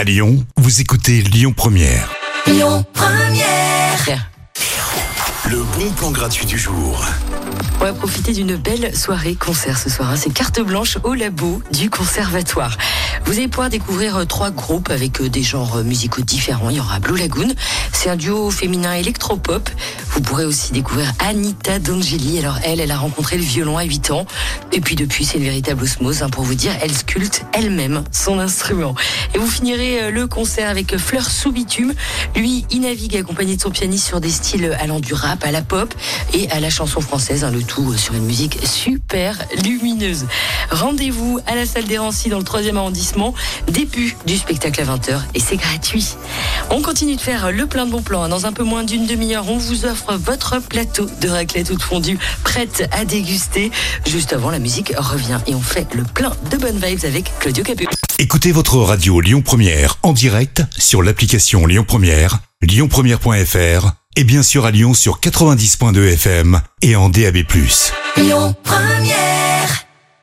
À Lyon, vous écoutez Lyon Première. Lyon Première. Le bon plan gratuit du jour. On va profiter d'une belle soirée concert ce soir. hein. C'est carte blanche au labo du conservatoire. Vous allez pouvoir découvrir euh, trois groupes avec euh, des genres euh, musicaux différents. Il y aura Blue Lagoon. C'est un duo féminin électropop. Vous pourrez aussi découvrir Anita D'Angeli. Alors elle, elle a rencontré le violon à 8 ans. Et puis depuis, c'est une véritable osmose. hein, pour vous dire, elle sculpte elle-même son instrument. Et vous finirez le concert avec Fleur sous bitume. Lui, il navigue accompagné de son pianiste sur des styles allant du rap à la pop et à la chanson française. hein, le tout sur une musique super lumineuse. Rendez-vous à la salle des Rancy dans le 3e arrondissement. Début du spectacle à 20h et c'est gratuit. On continue de faire le plein de bons plans. hein. Dans un peu moins d'une demi-heure, on vous offre votre plateau de raclette toute fondue prête à déguster. Juste avant, la musique revient et on fait le plein de bonnes vibes avec Claudio Capéo. Écoutez votre radio Lyon Première en direct sur l'application Lyon Première, lyonpremière.fr et bien sûr à Lyon sur 90.2 FM et en DAB+. Lyon Première.